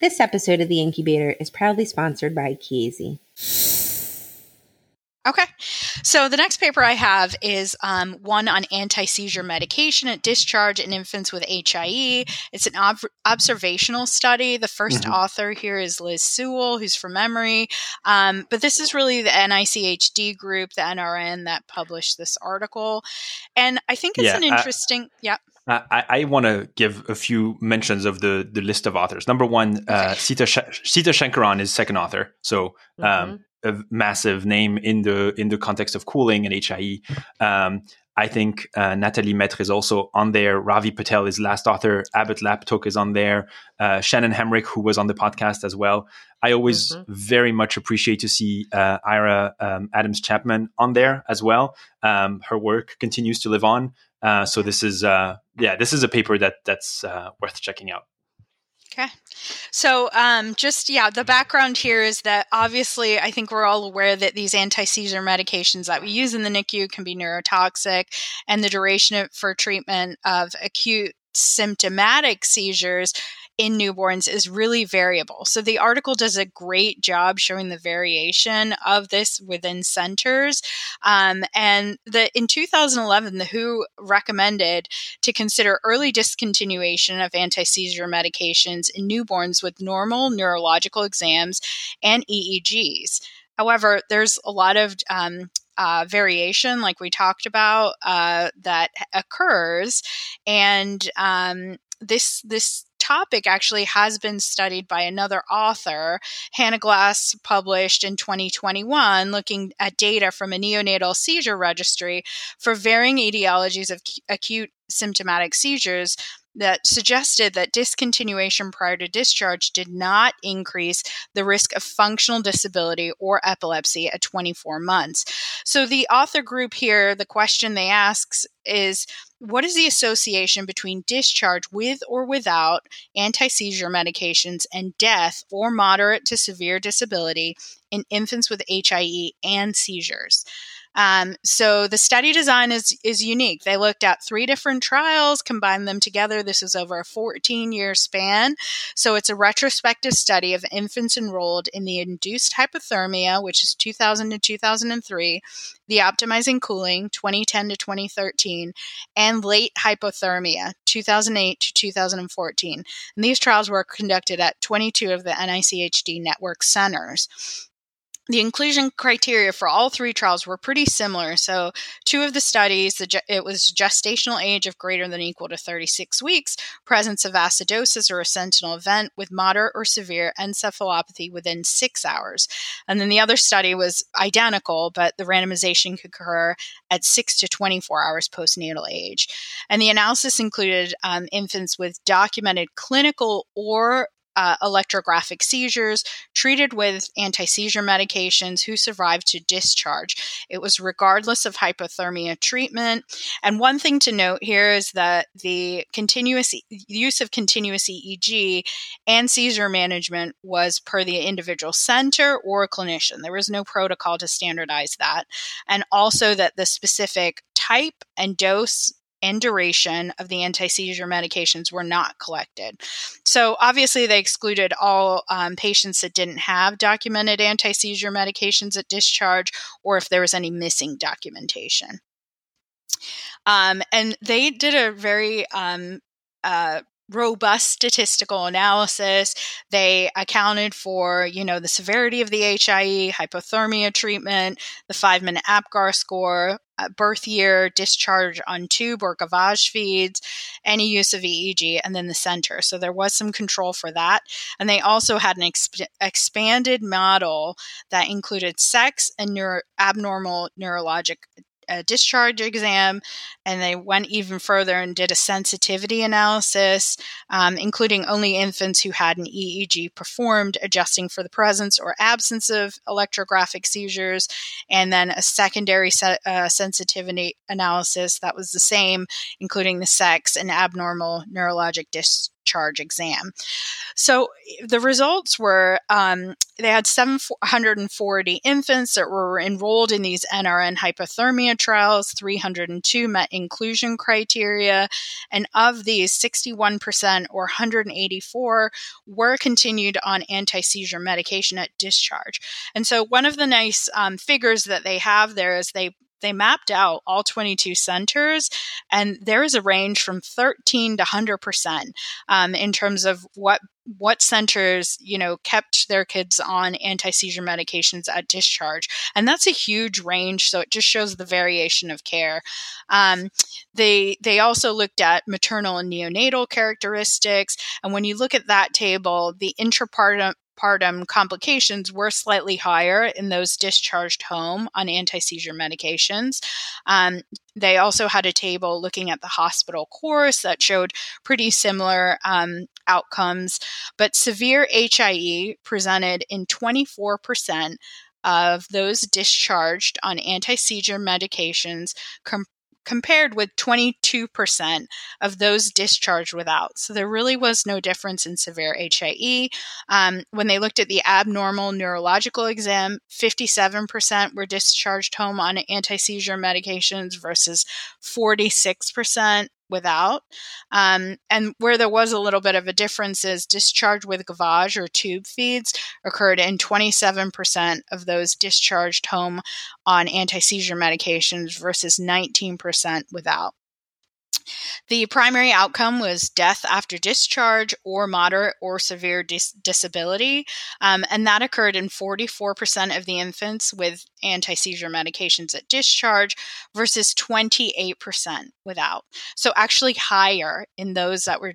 This episode of The Incubator is proudly sponsored by Chiesi. Okay. So the next paper I have is um, one on anti seizure medication at discharge in infants with HIE. It's an ob- observational study. The 1st mm-hmm. author here is Liz Sewell, who's from Emory. Um, but this is really the NICHD group, the NRN, that published this article. And I think it's yeah, an interesting. I- yeah. I, I want to give a few mentions of the the list of authors. Number one, uh, Seetha, Sh- Seetha Shankaran is second author, so um, mm-hmm. a massive name in the in the context of cooling and HIE. Um, I think uh, Nathalie Maitre is also on there. Ravi Patel is last author. Abbot Laptook is on there. Uh, Shannon Hamrick, who was on the podcast as well. I always mm-hmm. very much appreciate to see uh, Ira um, Adams Chapman on there as well. Um, her work continues to live on. Uh, so this is uh, yeah, this is a paper that that's uh, worth checking out. Okay. So, um, just yeah, the background here is that obviously, I think we're all aware that these anti seizure medications that we use in the NICU can be neurotoxic, and the duration for treatment of acute symptomatic seizures in newborns is really variable. So the article does a great job showing the variation of this within centers. Um, and the in 2011, the WHO recommended to consider early discontinuation of anti seizure medications in newborns with normal neurological exams and EEGs. However, there's a lot of um, uh, variation, like we talked about, uh, that occurs, and um, this this topic actually has been studied by another author. Hannah Glass published in 2021 looking at data from a neonatal seizure registry for varying etiologies of acute symptomatic seizures that suggested that discontinuation prior to discharge did not increase the risk of functional disability or epilepsy at 24 months. So the author group here, the question they ask is what is the association between discharge with or without anti seizure medications and death or moderate to severe disability in infants with HIE and seizures? Um, so the study design is is unique. They looked at three different trials, combined them together. This is over a 14 year span. So it's a retrospective study of infants enrolled in the induced hypothermia, which is 2000 to 2003, the optimizing cooling 2010 to 2013, and late hypothermia 2008 to 2014. And these trials were conducted at 22 of the NICHD network centers the inclusion criteria for all three trials were pretty similar. So, two of the studies, the, it was gestational age of greater than or equal to 36 weeks, presence of acidosis or a sentinel event with moderate or severe encephalopathy within six hours. And then the other study was identical, but the randomization could occur at six to 24 hours postnatal age. And the analysis included um, infants with documented clinical or uh, electrographic seizures, treated with anti seizure medications, who survived to discharge. It was regardless of hypothermia treatment. And one thing to note here is that the continuous use of continuous EEG and seizure management was per the individual center or clinician. There was no protocol to standardize that. And also that the specific type and dose and duration of the anti seizure medications were not collected. So, obviously, they excluded all um, patients that didn't have documented anti seizure medications at discharge or if there was any missing documentation. Um, and they did a very um, uh, robust statistical analysis. They accounted for, you know, the severity of the HIE, hypothermia treatment, the five minute APGAR score, uh, birth year, discharge on tube or gavage feeds, any use of EEG, and then the center. So there was some control for that. And they also had an exp- expanded model that included sex and neuro- abnormal neurologic a discharge exam, and they went even further and did a sensitivity analysis, um, including only infants who had an EEG performed, adjusting for the presence or absence of electrographic seizures, and then a secondary se- uh, sensitivity analysis that was the same, including the sex and abnormal neurologic dis- discharge exam. So the results were um, they had 740 infants that were enrolled in these NRN hypothermia trials, 302 met inclusion criteria, and of these, 61% or 184 were continued on anti seizure medication at discharge. And so, one of the nice um, figures that they have there is they they mapped out all 22 centers and there is a range from 13 to 100% um, in terms of what what centers you know kept their kids on anti-seizure medications at discharge. And that's a huge range so it just shows the variation of care. Um, they they also looked at maternal and neonatal characteristics and when you look at that table the intrapartum postpartum complications were slightly higher in those discharged home on anti seizure medications. Um, they also had a table looking at the hospital course that showed pretty similar um, outcomes, but severe HIE presented in 24% of those discharged on anti seizure medications com- compared with 22% of those discharged without. So there really was no difference in severe HIE. Um, when they looked at the abnormal neurological exam, 57% were discharged home on anti seizure medications versus 46% without. Um, and where there was a little bit of a difference is discharge with gavage or tube feeds occurred in 27% of those discharged home on anti seizure medications versus 19% without. The primary outcome was death after discharge or moderate or severe dis- disability, um, and that occurred in 44% of the infants with anti seizure medications at discharge versus 28% without. So, actually, higher in those that were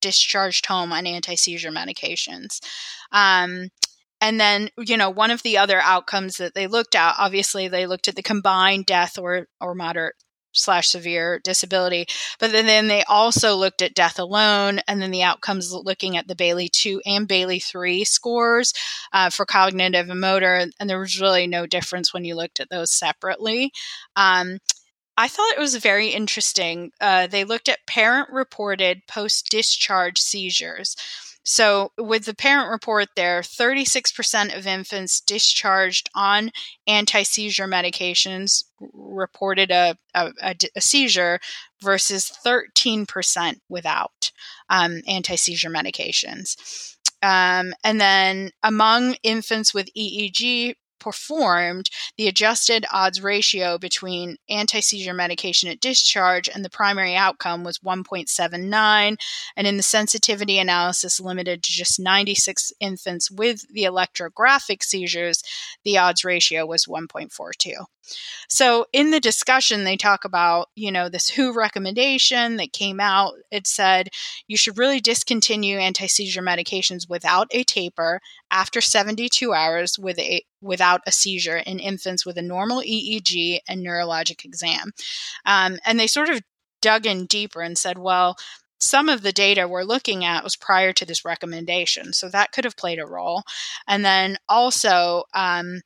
discharged home on anti seizure medications. Um, and then, you know, one of the other outcomes that they looked at, obviously, they looked at the combined death or, or moderate slash severe disability. But then, then they also looked at death alone, and then the outcomes looking at the Bayley 2 and Bayley 3 scores uh, for cognitive and motor. And there was really no difference when you looked at those separately. Um, I thought it was very interesting. Uh, they looked at parent reported post discharge seizures. So, with the parent report there, 36% of infants discharged on anti seizure medications reported a, a, a, a, seizure versus 13% without um, anti seizure medications. Um, and then among infants with EEG, performed, the adjusted odds ratio between anti seizure medication at discharge and the primary outcome was 1.79, and in the sensitivity analysis limited to just 96 infants with the electrographic seizures, the odds ratio was 1.42. So in the discussion, they talk about, you know, this WHO recommendation that came out. It said you should really discontinue anti seizure medications without a taper after 72 hours with a without a seizure in infants with a normal EEG and neurologic exam. Um, and they sort of dug in deeper and said, well, some of the data we're looking at was prior to this recommendation, so that could have played a role. And then also, um,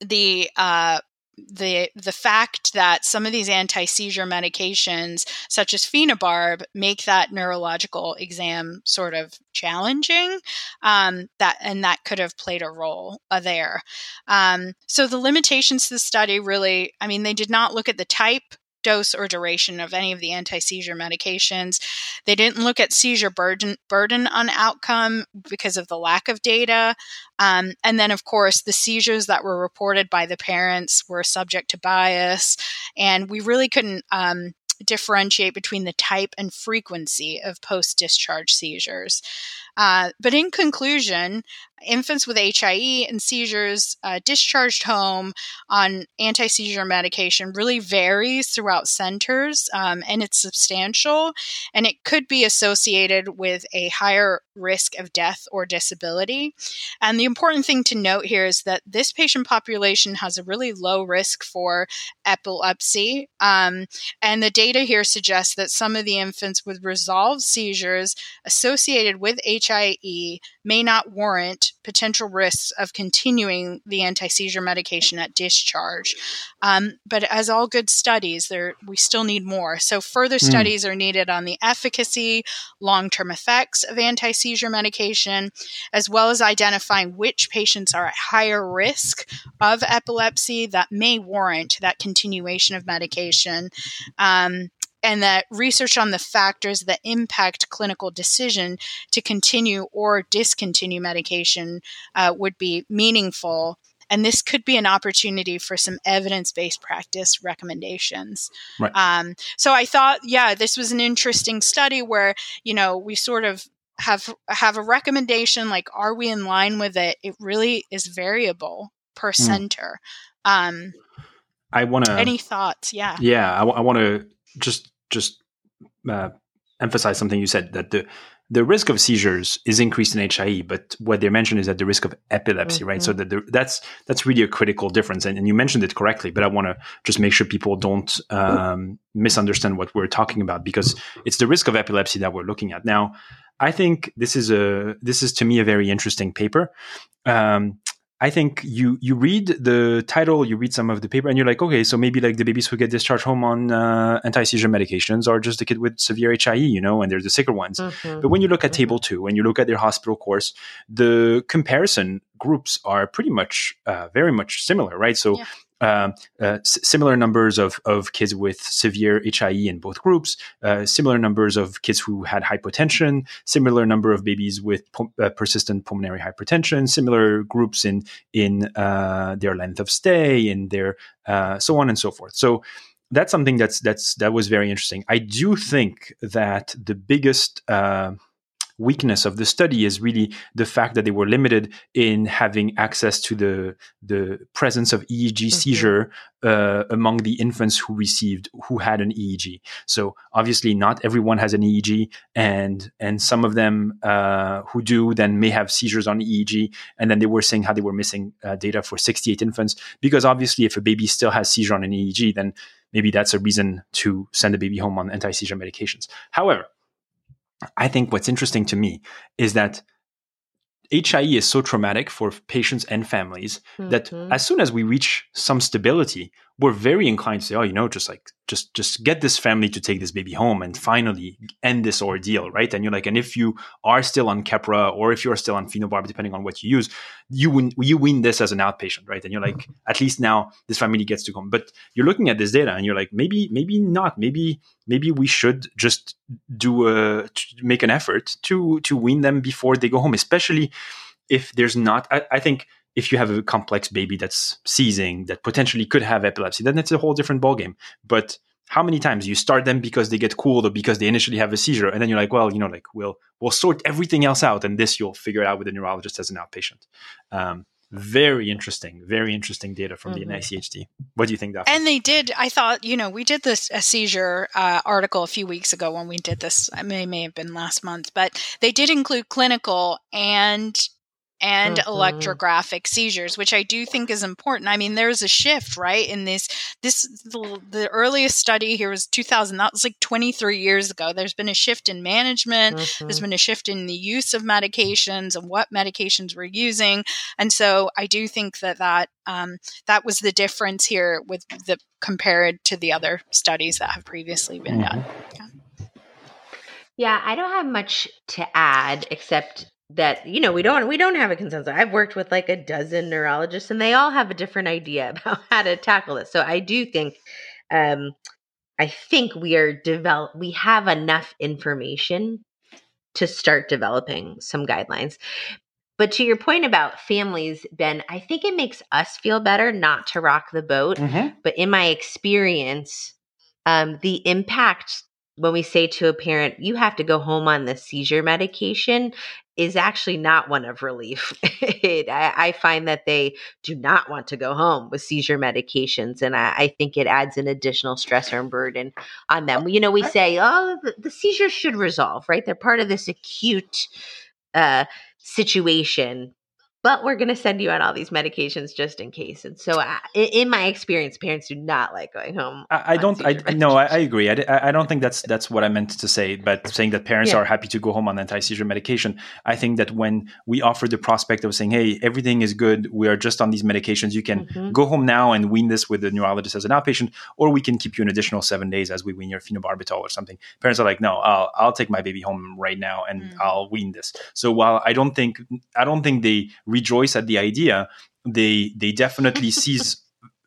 the uh, the the fact that some of these anti-seizure medications such as phenobarb make that neurological exam sort of challenging um, that and that could have played a role uh, there. Um, so the limitations to the study really i mean they did not look at the type dose or duration of any of the anti seizure medications. They didn't look at seizure burden, burden on outcome because of the lack of data. Um, and then, of course, the seizures that were reported by the parents were subject to bias. And we really couldn't um, differentiate between the type and frequency of post discharge seizures. Uh, but in conclusion, infants with HIE and seizures uh, discharged home on anti seizure medication really varies throughout centers um, and it's substantial and it could be associated with a higher risk of death or disability. And the important thing to note here is that this patient population has a really low risk for epilepsy. Um, and the data here suggests that some of the infants with resolved seizures associated with HIE may not warrant potential risks of continuing the anti seizure medication at discharge. Um, but as all good studies, there we still need more. So further mm. studies are needed on the efficacy, long term effects of anti seizure medication, as well as identifying which patients are at higher risk of epilepsy that may warrant that continuation of medication. Um, and that research on the factors that impact clinical decision to continue or discontinue medication uh, would be meaningful. And this could be an opportunity for some evidence based practice recommendations. Right. Um, so I thought, yeah, this was an interesting study where, you know, we sort of have have a recommendation like are we in line with it it really is variable per mm. center um i want to any thoughts yeah yeah I, w- I want to just just uh, emphasize something you said that the the risk of seizures is increased in HIE, but what they mentioned is that the risk of epilepsy, mm-hmm. right? So that the, that's that's really a critical difference, and, and you mentioned it correctly. But I want to just make sure people don't um, misunderstand what we're talking about because it's the risk of epilepsy that we're looking at now. I think this is a this is to me a very interesting paper. Um, I think you you read the title, you read some of the paper, and you're like, okay, so maybe like the babies who get discharged home on uh, anti seizure medications are just the kid with severe HIE, you know, and they're the sicker ones. Mm-hmm. But when you look at mm-hmm. table two and you look at their hospital course, the comparison groups are pretty much uh, very much similar, right? So yeah. Um, uh, s- similar numbers of, of kids with severe HIE in both groups, uh, similar numbers of kids who had hypotension, similar number of babies with po- uh, persistent pulmonary hypertension, similar groups in in uh, their length of stay, in their uh, so on and so forth. So that's something that's that's that was very interesting. I do think that the biggest weakness of the study is really the fact that they were limited in having access to the the presence of EEG mm-hmm. seizure uh, among the infants who received who had an EEG. So obviously, not everyone has an EEG, and and some of them uh, who do then may have seizures on EEG. And then they were saying how they were missing uh, data for 68 infants because obviously, if a baby still has seizure on an EEG, then maybe that's a reason to send the baby home on anti seizure medications. However I think what's interesting to me is that HIE is so traumatic for patients and families mm-hmm. that as soon as we reach some stability, we're very inclined to say, oh, you know, just like just just get this family to take this baby home and finally end this ordeal, right? And you're like, and if you are still on Keppra or if you're still on phenobarb, depending on what you use, you win you win this as an outpatient, right? And you're like, mm-hmm. at least now this family gets to come. But you're looking at this data and you're like, maybe maybe not, maybe maybe we should just do a make an effort to to win them before they go home, especially if there's not. I, I think if you have a complex baby that's seizing that potentially could have epilepsy, then it's a whole different ballgame. But how many times you start them because they get cooled or because they initially have a seizure, and then you're like, well, you know, like we'll we'll sort everything else out, and this you'll figure it out with a neurologist as an outpatient. Um, very interesting, very interesting data from mm-hmm. the NICHD. What do you think, Daphna? And they did. I thought, you know, we did this a seizure uh, article a few weeks ago when we did this. It may may have been last month, but they did include clinical and and mm-hmm. electrographic seizures which i do think is important i mean there's a shift right in this this the, the, earliest study here was 2000 that was like 23 years ago there's been a shift in management mm-hmm. there's been a shift in the use of medications and what medications we're using and so i do think that that um, that was the difference here with the compared to the other studies that have previously been mm-hmm. done yeah. yeah i don't have much to add except that you know we don't we don't have a consensus. I've worked with like a dozen neurologists and they all have a different idea about how to tackle this. So i do think um i think we are develop we have enough information to start developing some guidelines. But to your point about families ben i think it makes us feel better not to rock the boat. Mm-hmm. but in my experience um, the impact when we say to a parent, you have to go home on the seizure medication, is actually not one of relief. it, I, I, find that they do not want to go home with seizure medications. And I, I, think it adds an additional stressor and burden on them. You know, we say, oh, the, the seizures should resolve, right? They're part of this acute uh, situation. But we're going to send you on all these medications just in case. And so, I, in my experience, parents do not like going home. I, I don't. I no, I, I agree. I, I don't think that's that's what I meant to say. But saying that parents yeah. are happy to go home on anti seizure medication, I think that when we offer the prospect of saying, "Hey, everything is good. We are just on these medications. You can mm-hmm. go home now and wean this with the neurologist as an outpatient, or we can keep you an additional seven days as we wean your phenobarbital or something." Parents are like, "No, I'll I'll take my baby home right now and mm-hmm. I'll wean this." So while I don't think I don't think they rejoice at the idea, they they definitely seize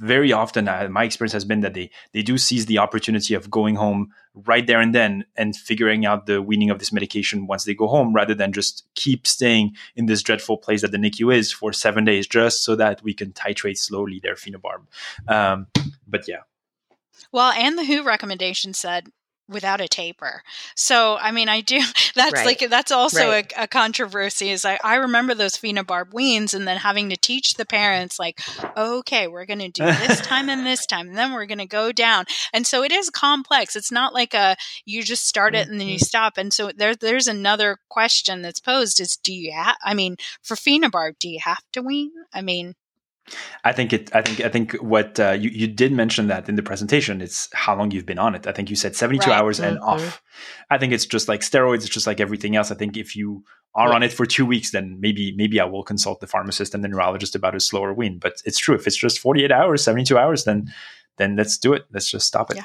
very often uh, my experience has been that they they do seize the opportunity of going home right there and then and figuring out the weaning of this medication once they go home rather than just keep staying in this dreadful place that the NICU is for seven days just so that we can titrate slowly their phenobarb. Um, but yeah. Well, and the WHO recommendation said without a taper. So, I mean, I do, that's right. like, that's also right. a, a, controversy is I, I remember those phenobarb weans and then having to teach the parents like, okay, we're going to do this time and this time, and then we're going to go down. And so it is complex. It's not like a, you just start it and then you mm-hmm. stop. And so there, there's another question that's posed is, do you have, I mean, for phenobarb, do you have to wean? I mean, I think it. I think. I think what uh, you you did mention that in the presentation. It's how long you've been on it. I think you said seventy two right. hours mm-hmm. and off. I think it's just like steroids. It's just like everything else. I think if you are yeah. on it for two weeks, then maybe maybe I will consult the pharmacist and the neurologist about a slower wean. But it's true. If it's just forty eight hours, seventy two hours, then then let's do it. Let's just stop it. Yeah.